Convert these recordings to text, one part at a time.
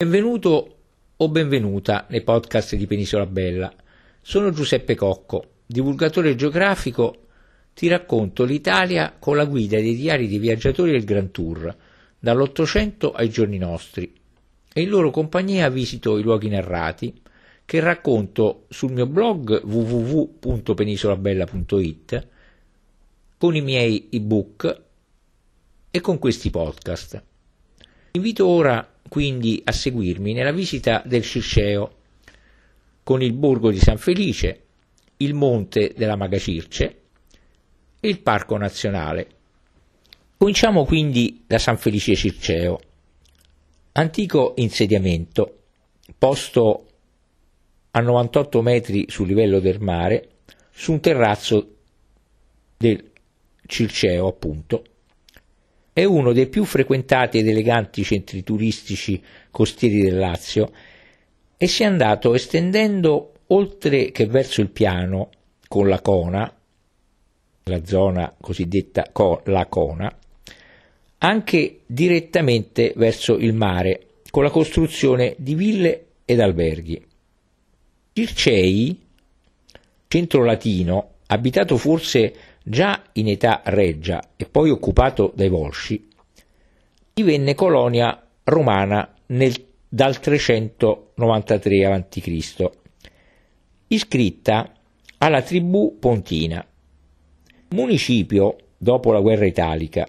Benvenuto o benvenuta nei podcast di Penisola Bella. Sono Giuseppe Cocco, divulgatore geografico. Ti racconto l'Italia con la guida dei diari dei viaggiatori del Grand Tour, dall'Ottocento ai giorni nostri. E in loro compagnia visito i luoghi narrati che racconto sul mio blog www.penisolabella.it con i miei ebook e con questi podcast. Invito ora quindi a seguirmi nella visita del Circeo con il borgo di San Felice, il monte della Maga Circe e il Parco Nazionale. Cominciamo quindi da San Felice Circeo, antico insediamento, posto a 98 metri sul livello del mare, su un terrazzo del Circeo appunto, è uno dei più frequentati ed eleganti centri turistici costieri del Lazio e si è andato estendendo oltre che verso il piano con la Cona, la zona cosiddetta La Cona, anche direttamente verso il mare con la costruzione di ville ed alberghi. Circei, centro latino, abitato forse già in età reggia e poi occupato dai Volsci, divenne colonia romana nel, dal 393 a.C., iscritta alla tribù pontina, municipio dopo la guerra italica.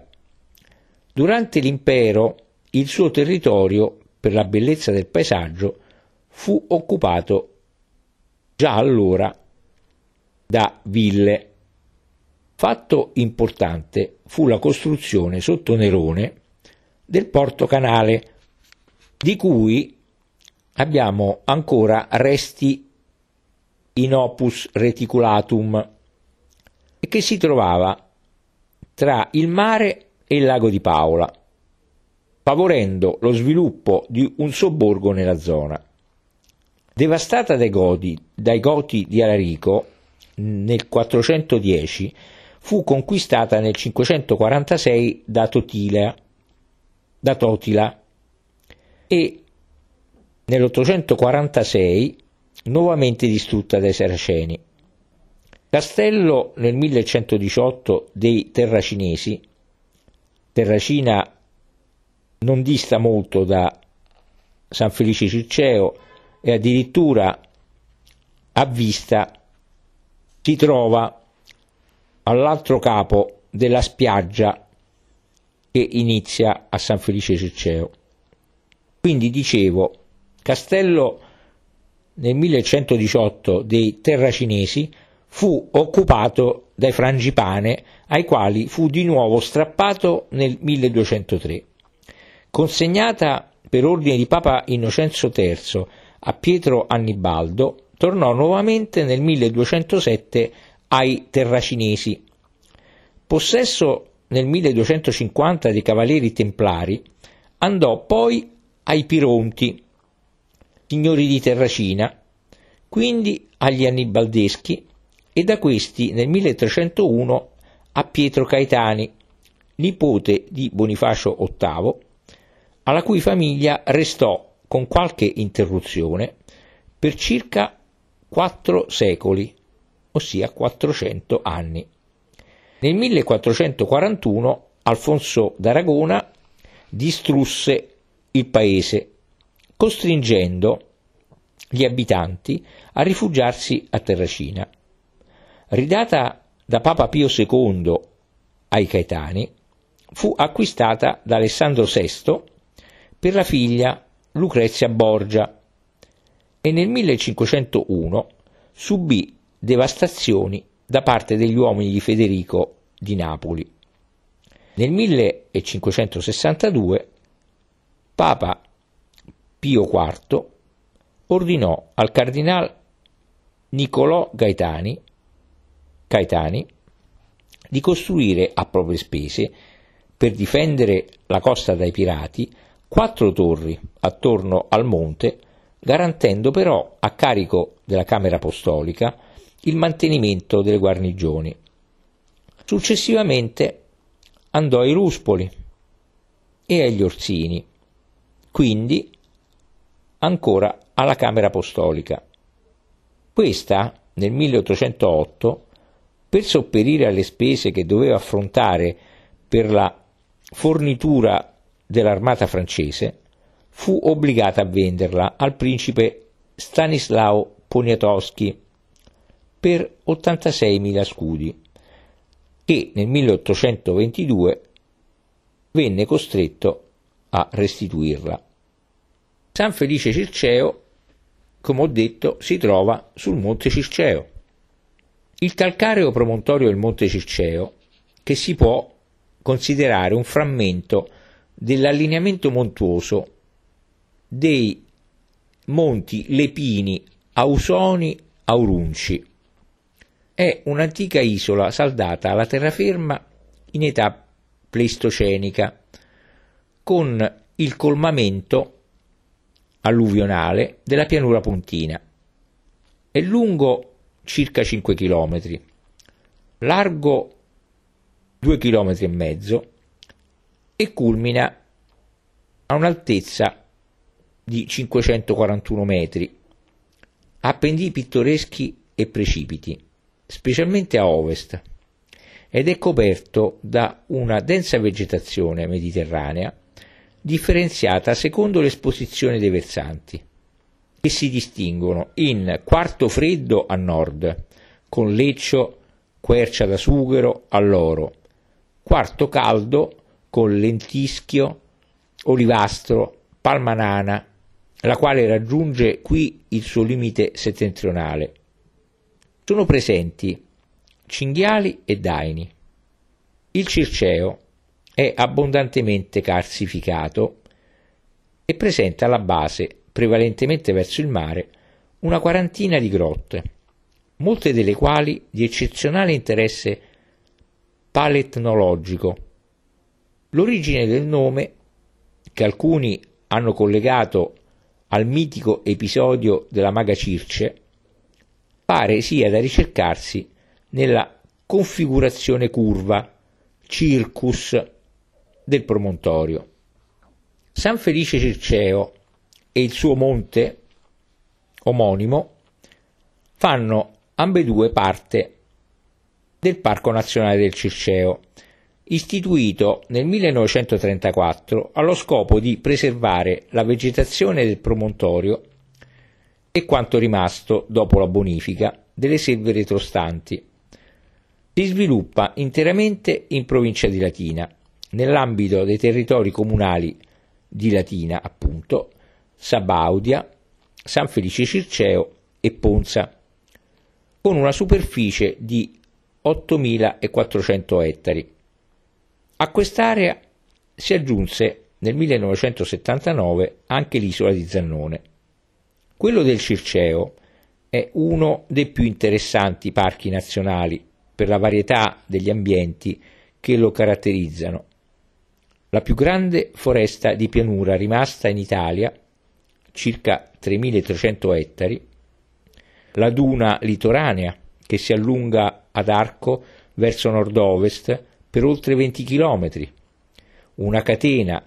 Durante l'impero il suo territorio, per la bellezza del paesaggio, fu occupato già allora da ville. Fatto importante fu la costruzione sotto Nerone del porto canale, di cui abbiamo ancora resti in opus reticulatum e che si trovava tra il mare e il lago di Paola, favorendo lo sviluppo di un sobborgo nella zona. Devastata dai Goti, dai Goti di Alarico nel 410, fu conquistata nel 546 da Totila, da Totila e nell'846 nuovamente distrutta dai Saraceni. Castello nel 1118 dei Terracinesi, Terracina non dista molto da San Felice Circeo e addirittura a vista si trova all'altro capo della spiaggia che inizia a San Felice Circeo. Quindi dicevo, Castello nel 1118 dei Terracinesi fu occupato dai Frangipane ai quali fu di nuovo strappato nel 1203. Consegnata per ordine di Papa Innocenzo III a Pietro Annibaldo, tornò nuovamente nel 1207 ai Terracinesi. Possesso nel 1250 dei Cavalieri Templari, andò poi ai Pironti, signori di Terracina, quindi agli Annibaldeschi e da questi nel 1301 a Pietro Caetani, nipote di Bonifacio VIII, alla cui famiglia restò con qualche interruzione per circa quattro secoli, ossia 400 anni. Nel 1441 Alfonso d'Aragona distrusse il paese, costringendo gli abitanti a rifugiarsi a Terracina. Ridata da Papa Pio II ai Caetani, fu acquistata da Alessandro VI per la figlia Lucrezia Borgia e nel 1501 subì devastazioni da parte degli uomini di Federico di Napoli. Nel 1562 Papa Pio IV ordinò al cardinal Niccolò Gaetani, Gaetani di costruire a proprie spese, per difendere la costa dai pirati, quattro torri attorno al monte, garantendo però a carico della Camera Apostolica il mantenimento delle guarnigioni. Successivamente andò ai Ruspoli e agli Orsini, quindi ancora alla Camera Apostolica. Questa, nel 1808, per sopperire alle spese che doveva affrontare per la fornitura dell'armata francese, fu obbligata a venderla al principe Stanislao Poniatowski per 86.000 scudi, che nel 1822 venne costretto a restituirla. San Felice Circeo, come ho detto, si trova sul Monte Circeo. Il calcareo promontorio del Monte Circeo, che si può considerare un frammento dell'allineamento montuoso dei monti Lepini, Ausoni, Aurunci. È un'antica isola saldata alla terraferma in età pleistocenica, con il colmamento alluvionale della pianura pontina. È lungo circa 5 km, largo 2 km e mezzo e culmina a un'altezza di 541 metri, ha pendii pittoreschi e precipiti, specialmente a ovest, ed è coperto da una densa vegetazione mediterranea differenziata secondo l'esposizione dei versanti, che si distinguono in quarto freddo a nord, con leccio, quercia da sughero all'oro, quarto caldo con lentischio, olivastro, palmanana, la quale raggiunge qui il suo limite settentrionale. Sono presenti cinghiali e daini. Il circeo è abbondantemente calcificato e presenta alla base, prevalentemente verso il mare, una quarantina di grotte, molte delle quali di eccezionale interesse paletnologico. L'origine del nome, che alcuni hanno collegato al mitico episodio della maga Circe, pare sia da ricercarsi nella configurazione curva, circus, del promontorio. San Felice Circeo e il suo monte omonimo fanno ambedue parte del Parco Nazionale del Circeo, istituito nel 1934 allo scopo di preservare la vegetazione del promontorio e quanto rimasto dopo la bonifica delle selve retrostanti. Si sviluppa interamente in provincia di Latina nell'ambito dei territori comunali di Latina, appunto, Sabaudia, San Felice Circeo e Ponza, con una superficie di 8.400 ettari. A quest'area si aggiunse nel 1979 anche l'isola di Zannone. Quello del Circeo è uno dei più interessanti parchi nazionali per la varietà degli ambienti che lo caratterizzano. La più grande foresta di pianura rimasta in Italia, circa 3.300 ettari, la duna litoranea che si allunga ad arco verso nord-ovest per oltre 20 km, una catena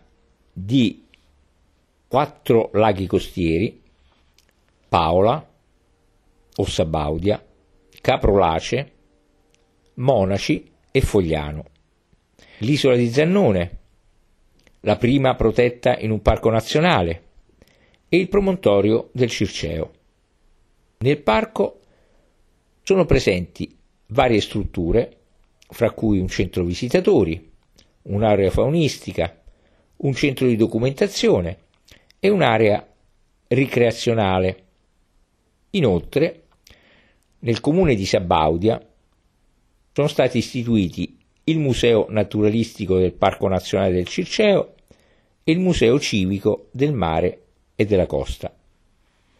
di quattro laghi costieri, Paola, Ossabaudia, Caprolace, Monaci e Fogliano. L'isola di Zannone, la prima protetta in un parco nazionale, e il promontorio del Circeo. Nel parco sono presenti varie strutture, fra cui un centro visitatori, un'area faunistica, un centro di documentazione e un'area ricreazionale. Inoltre, nel comune di Sabaudia sono stati istituiti il Museo Naturalistico del Parco Nazionale del Circeo e il Museo Civico del Mare e della Costa.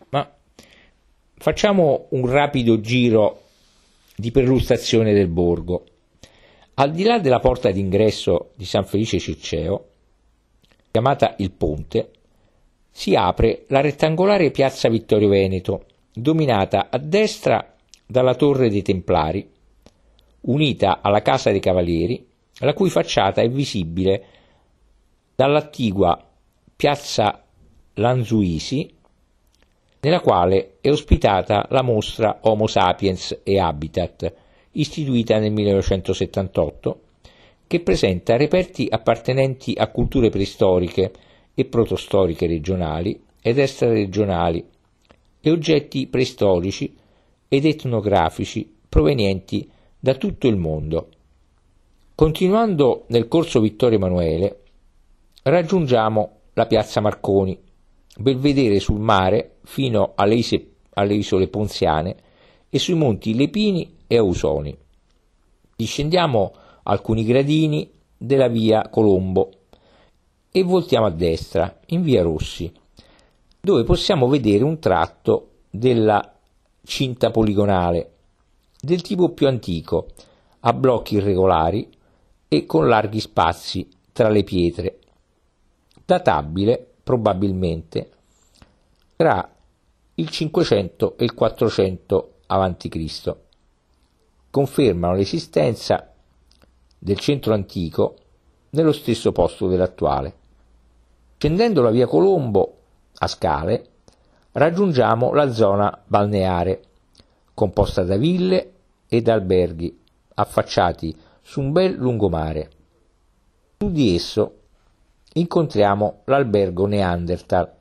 Ma facciamo un rapido giro di perlustrazione del borgo. Al di là della porta d'ingresso di San Felice Circeo, chiamata il Ponte, si apre la rettangolare piazza Vittorio Veneto, dominata a destra dalla Torre dei Templari, unita alla Casa dei Cavalieri, la cui facciata è visibile dall'attigua piazza Lanzuisi nella quale è ospitata la mostra Homo sapiens e Habitat, istituita nel 1978, che presenta reperti appartenenti a culture preistoriche e protostoriche regionali ed extraregionali e oggetti preistorici ed etnografici provenienti da tutto il mondo. Continuando nel corso Vittorio Emanuele, raggiungiamo la piazza Marconi, belvedere sul mare fino alle, ise- alle isole Ponziane e sui monti Lepini e Ausoni. Discendiamo alcuni gradini della via Colombo e voltiamo a destra in via Rossi, dove possiamo vedere un tratto della cinta poligonale del tipo più antico, a blocchi irregolari e con larghi spazi tra le pietre, databile probabilmente tra il 500 e il 400 a.C. Confermano l'esistenza del centro antico nello stesso posto dell'attuale. Scendendo la via Colombo a scale, raggiungiamo la zona balneare, composta da ville ed alberghi affacciati su un bel lungomare. Su di esso incontriamo l'albergo Neanderthal,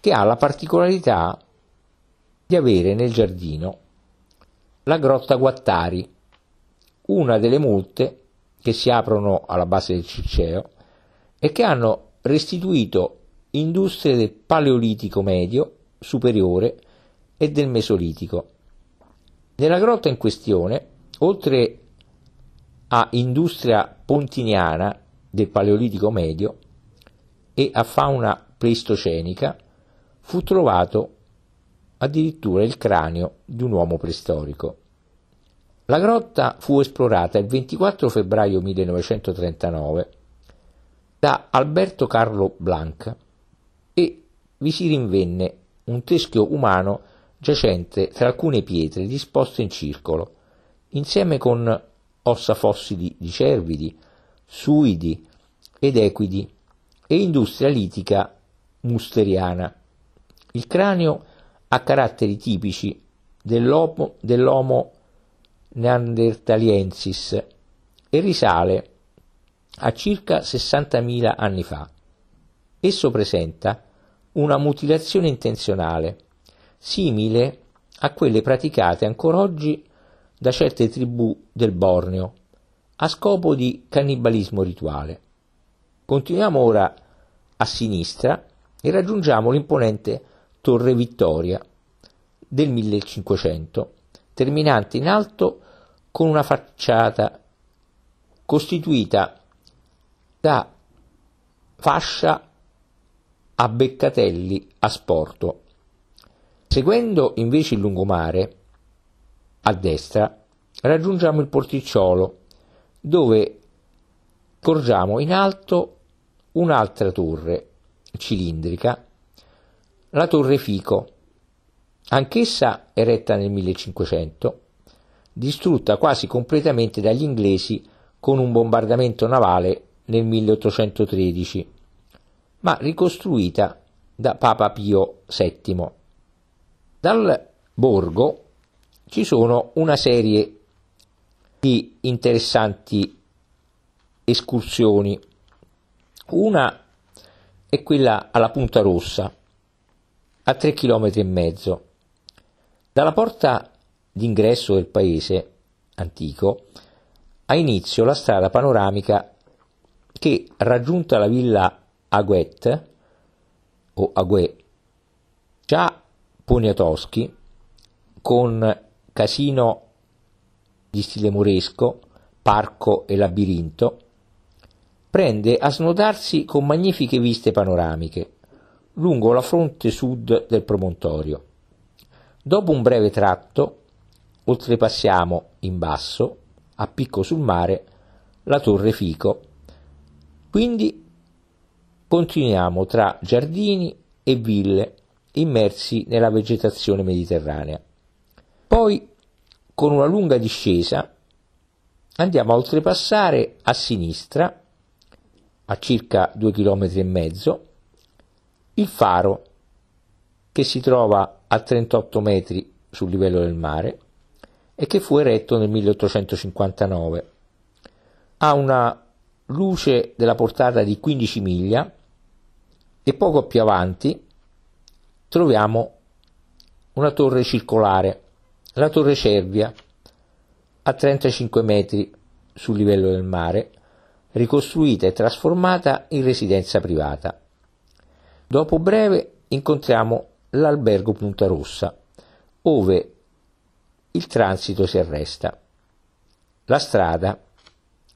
che ha la particolarità di avere nel giardino la grotta Guattari, una delle molte che si aprono alla base del Circeo e che hanno restituito industrie del Paleolitico medio, superiore e del Mesolitico. Nella grotta in questione, oltre a industria pontiniana del Paleolitico medio e a fauna pleistocenica, fu trovato addirittura il cranio di un uomo preistorico. La grotta fu esplorata il 24 febbraio 1939 da Alberto Carlo Blanc e vi si rinvenne un teschio umano giacente tra alcune pietre disposte in circolo, insieme con ossa fossili di cervidi, suidi ed equidi e industria litica musteriana. Il cranio ha caratteri tipici dell'Homo, dell'homo neanderthaliensis e risale a circa 60.000 anni fa. Esso presenta una mutilazione intenzionale, simile a quelle praticate ancora oggi da certe tribù del Borneo, a scopo di cannibalismo rituale. Continuiamo ora a sinistra e raggiungiamo l'imponente Torre Vittoria del 1500, terminante in alto con una facciata costituita da fascia a beccatelli a sporto. Seguendo invece il lungomare, a destra, raggiungiamo il porticciolo, dove scorgiamo in alto un'altra torre cilindrica, la torre Fico, anch'essa eretta nel 1500, distrutta quasi completamente dagli inglesi con un bombardamento navale nel 1813, ma ricostruita da Papa Pio VII. Dal borgo ci sono una serie di interessanti escursioni. Una è quella alla Punta Rossa, a tre chilometri e mezzo. Dalla porta d'ingresso del paese antico ha inizio la strada panoramica che, raggiunta la villa Aguet o Aguet, già Poniatowski, con casino di stile moresco, parco e labirinto, prende a snodarsi con magnifiche viste panoramiche lungo la fronte sud del promontorio. Dopo un breve tratto, oltrepassiamo in basso, a picco sul mare, la torre Fico. Quindi continuiamo tra giardini e ville immersi nella vegetazione mediterranea. Poi, con una lunga discesa, andiamo a oltrepassare a sinistra, a circa due chilometri e mezzo, il faro che si trova a 38 metri sul livello del mare e che fu eretto nel 1859. Ha una luce della portata di 15 miglia e poco più avanti troviamo una torre circolare, la torre Cervia, a 35 metri sul livello del mare, ricostruita e trasformata in residenza privata. Dopo breve incontriamo l'albergo Punta Rossa, ove il transito si arresta. La strada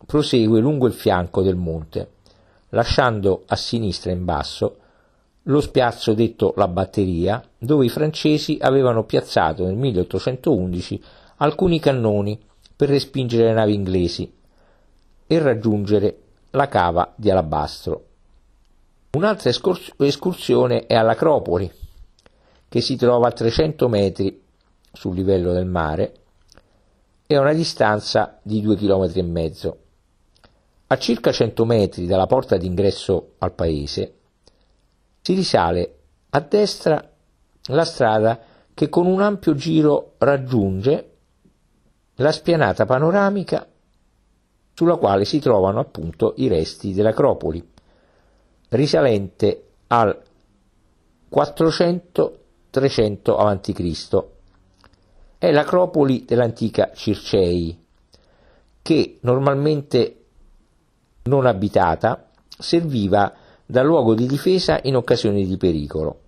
prosegue lungo il fianco del monte, lasciando a sinistra in basso lo spiazzo detto La Batteria, dove i francesi avevano piazzato nel 1811 alcuni cannoni per respingere le navi inglesi e raggiungere la cava di Alabastro. Un'altra escursione è all'Acropoli, che si trova a 300 metri sul livello del mare e a una distanza di 2 km. A circa 100 metri dalla porta d'ingresso al paese si risale a destra la strada che con un ampio giro raggiunge la spianata panoramica sulla quale si trovano appunto i resti dell'Acropoli, risalente al 400-300 a.C. È l'Acropoli dell'antica Circei, che normalmente non abitata serviva da luogo di difesa in occasione di pericolo.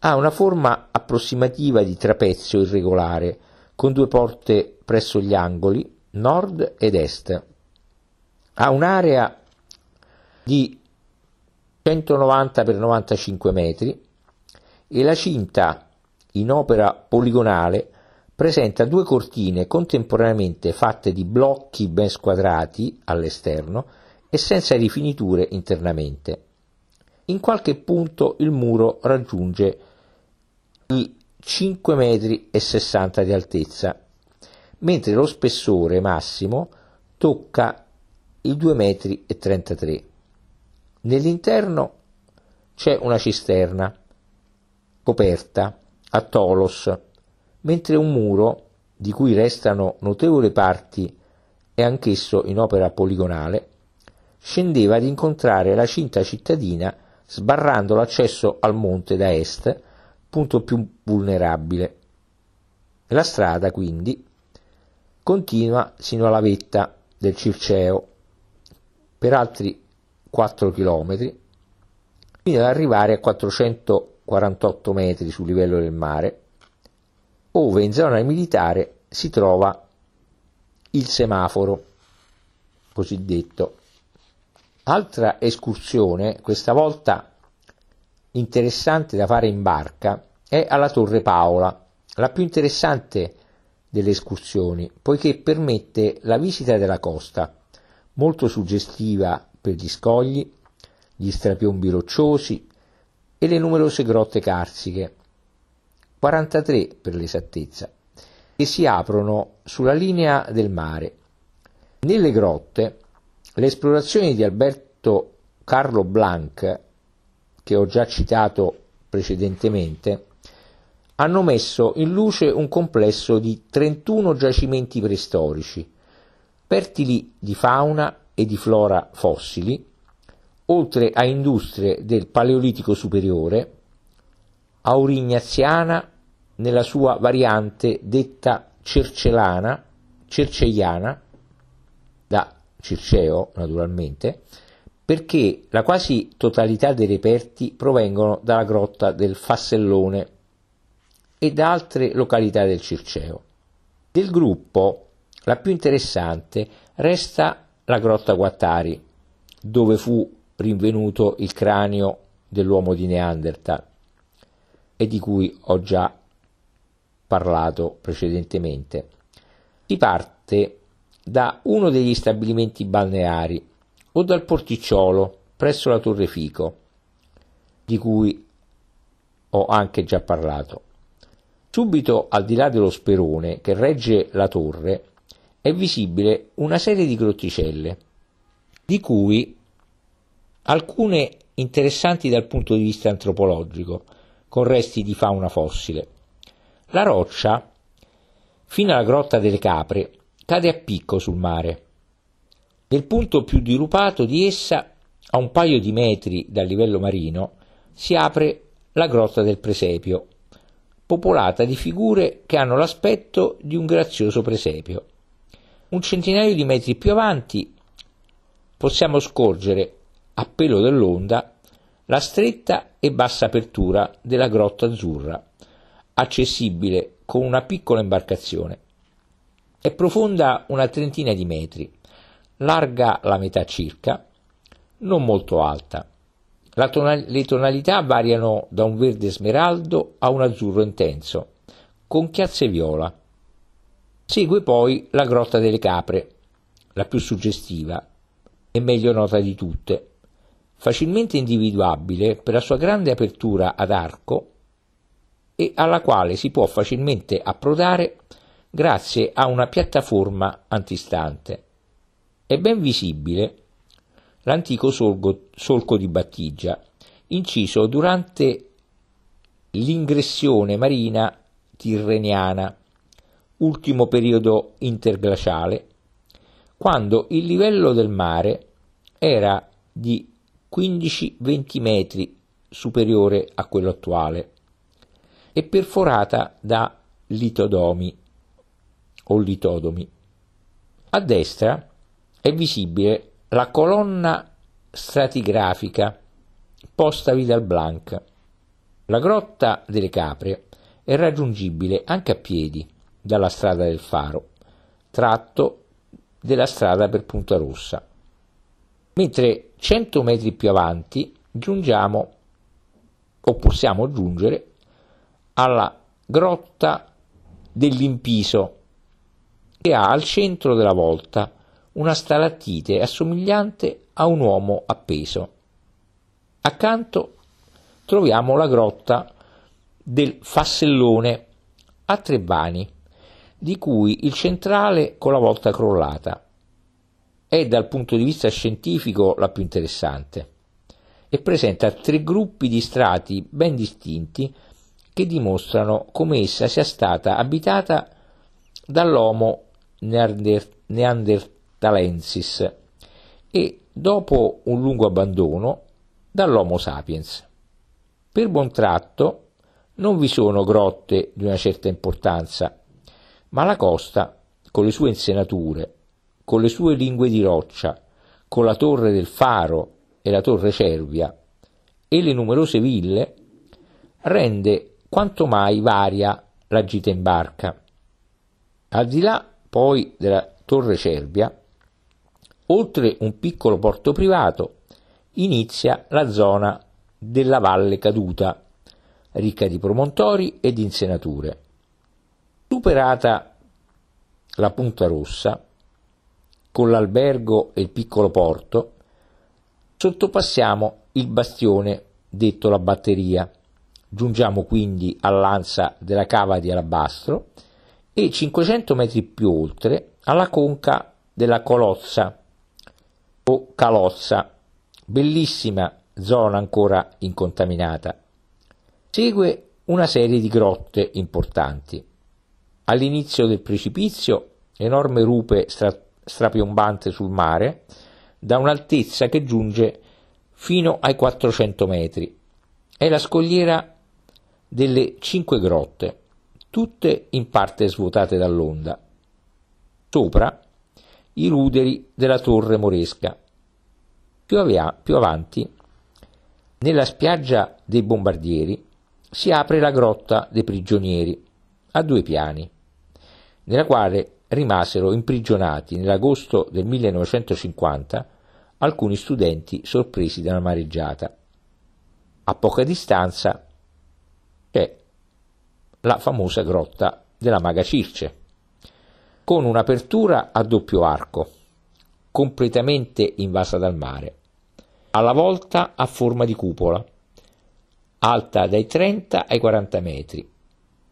Ha una forma approssimativa di trapezio irregolare, con due porte presso gli angoli, nord ed est. Ha un'area di 190 x 95 metri e la cinta in opera poligonale presenta due cortine contemporaneamente fatte di blocchi ben squadrati all'esterno e senza rifiniture internamente. In qualche punto il muro raggiunge i 5 metri e 60 di altezza, mentre lo spessore massimo tocca i 2 metri e 33. Nell'interno c'è una cisterna coperta a tolos, mentre un muro, di cui restano notevoli parti e anch'esso in opera poligonale, scendeva ad incontrare la cinta cittadina sbarrando l'accesso al monte da est, punto più vulnerabile. La strada, quindi, continua sino alla vetta del Circeo per altri 4 km, fino ad arrivare a 448 metri sul livello del mare, ove in zona militare si trova il semaforo cosiddetto Altra escursione, questa volta interessante da fare in barca, è alla Torre Paola, la più interessante delle escursioni, poiché permette la visita della costa, molto suggestiva per gli scogli, gli strapiombi rocciosi e le numerose grotte carsiche, 43 per l'esattezza, che si aprono sulla linea del mare. Nelle grotte le esplorazioni di Alberto Carlo Blanc, che ho già citato precedentemente, hanno messo in luce un complesso di 31 giacimenti preistorici, fertili di fauna e di flora fossili, oltre a industrie del Paleolitico superiore, aurignaziana nella sua variante detta cercelana, cerceiana, Circeo naturalmente, perché la quasi totalità dei reperti provengono dalla grotta del Fassellone e da altre località del Circeo. Del gruppo, la più interessante resta la grotta Guattari, dove fu rinvenuto il cranio dell'uomo di Neanderthal e di cui ho già parlato precedentemente. Si parte da uno degli stabilimenti balneari o dal porticciolo presso la Torre Fico, di cui ho anche già parlato. Subito al di là dello sperone che regge la torre è visibile una serie di grotticelle, di cui alcune interessanti dal punto di vista antropologico, con resti di fauna fossile. La roccia, fino alla grotta delle capre, cade a picco sul mare. Nel punto più dirupato di essa, a un paio di metri dal livello marino, si apre la grotta del presepio, popolata di figure che hanno l'aspetto di un grazioso presepio. Un centinaio di metri più avanti possiamo scorgere, a pelo dell'onda, la stretta e bassa apertura della grotta azzurra, accessibile con una piccola imbarcazione. È profonda una trentina di metri, larga la metà circa, non molto alta. Tonal- le tonalità variano da un verde smeraldo a un azzurro intenso, con chiazze viola. Segue poi la Grotta delle Capre, la più suggestiva e meglio nota di tutte, facilmente individuabile per la sua grande apertura ad arco e alla quale si può facilmente approdare grazie a una piattaforma antistante. È ben visibile l'antico solco, solco di battigia, inciso durante l'ingressione marina tirreniana, ultimo periodo interglaciale, quando il livello del mare era di 15-20 metri superiore a quello attuale e perforata da litodomi o litodomi. A destra è visibile la colonna stratigrafica posta Vidal Blanc. La grotta delle Capre è raggiungibile anche a piedi dalla strada del Faro, tratto della strada per Punta Rossa. Mentre 100 metri più avanti giungiamo o possiamo giungere alla grotta dell'Impiso che ha al centro della volta una stalattite assomigliante a un uomo appeso. Accanto troviamo la grotta del Fassellone a tre vani, di cui il centrale con la volta crollata. È dal punto di vista scientifico la più interessante e presenta tre gruppi di strati ben distinti che dimostrano come essa sia stata abitata dall'Homo neanderthalensis e, dopo un lungo abbandono, dall'Homo sapiens. Per buon tratto non vi sono grotte di una certa importanza, ma la costa, con le sue insenature, con le sue lingue di roccia, con la torre del faro e la torre Cervia e le numerose ville, rende quanto mai varia la gita in barca. Al di là poi della torre Cervia, Oltre un piccolo porto privato inizia la zona della Valle Caduta, ricca di promontori e di insenature. Superata la Punta Rossa, con l'albergo e il piccolo porto, sottopassiamo il bastione detto la batteria, giungiamo quindi all'ansa della cava di Alabastro e 500 metri più oltre alla conca della Colozza, o Calozza, bellissima zona ancora incontaminata. Segue una serie di grotte importanti. All'inizio del precipizio, enorme rupe stra- strapiombante sul mare, da un'altezza che giunge fino ai 400 metri. È la scogliera delle cinque grotte, tutte in parte svuotate dall'onda. Sopra i ruderi della torre moresca. Più, avia, più avanti, nella spiaggia dei bombardieri, si apre la grotta dei prigionieri, a due piani, nella quale rimasero imprigionati nell'agosto del 1950 alcuni studenti sorpresi da una mareggiata. A poca distanza la famosa grotta della Maga Circe con un'apertura a doppio arco, completamente invasa dal mare, alla volta a forma di cupola, alta dai 30 ai 40 metri,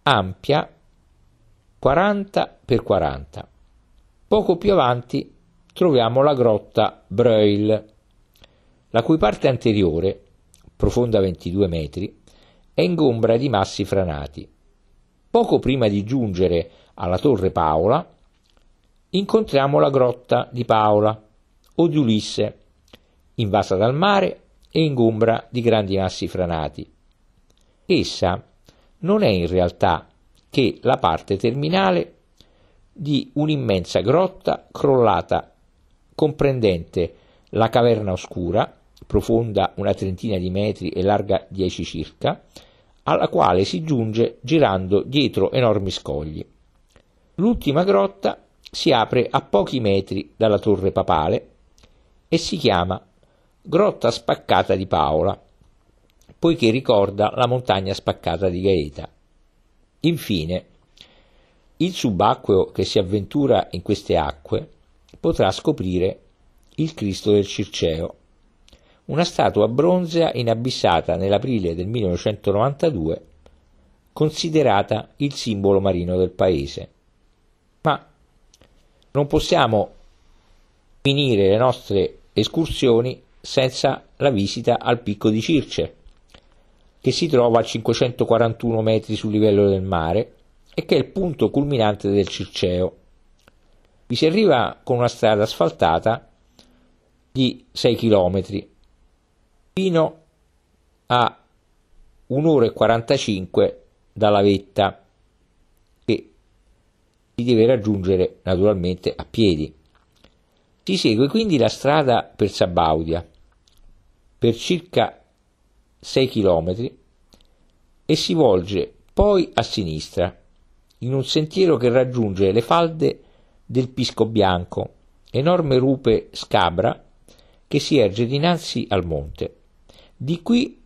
ampia 40 x 40. Poco più avanti troviamo la grotta Breuil, la cui parte anteriore, profonda 22 metri, è ingombra di massi franati. Poco prima di giungere alla Torre Paola, incontriamo la grotta di Paola o di Ulisse, invasa dal mare e ingombra di grandi massi franati. Essa non è in realtà che la parte terminale di un'immensa grotta crollata comprendente la caverna oscura, profonda una trentina di metri e larga dieci circa, alla quale si giunge girando dietro enormi scogli. L'ultima grotta si apre a pochi metri dalla torre papale e si chiama Grotta Spaccata di Paola, poiché ricorda la montagna spaccata di Gaeta. Infine, il subacqueo che si avventura in queste acque potrà scoprire il Cristo del Circeo, una statua bronzea inabissata nell'aprile del 1992, considerata il simbolo marino del paese. Ma non possiamo finire le nostre escursioni senza la visita al picco di Circe, che si trova a 541 metri sul livello del mare e che è il punto culminante del Circeo. Vi si arriva con una strada asfaltata di 6 km fino a un'ora e 45 dalla vetta che si deve raggiungere naturalmente a piedi. Si segue quindi la strada per Sabaudia per circa 6 km e si volge poi a sinistra in un sentiero che raggiunge le falde del Pisco Bianco, enorme rupe scabra che si erge dinanzi al monte. Di qui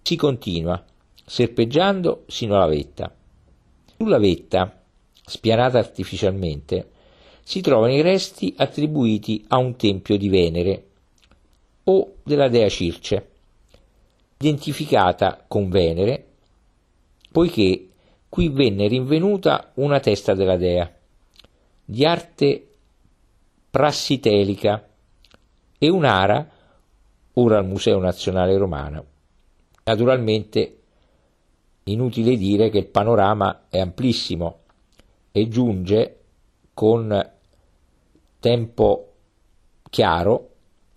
si continua, serpeggiando sino alla vetta. Sulla vetta, spianata artificialmente, si trovano i resti attribuiti a un tempio di Venere o della dea Circe, identificata con Venere, poiché qui venne rinvenuta una testa della dea, di arte prassitelica, e un'ara ora al Museo Nazionale Romano. Naturalmente inutile dire che il panorama è amplissimo e giunge con tempo chiaro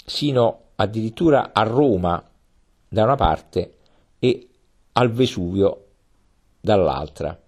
sino addirittura a Roma da una parte e al Vesuvio dall'altra.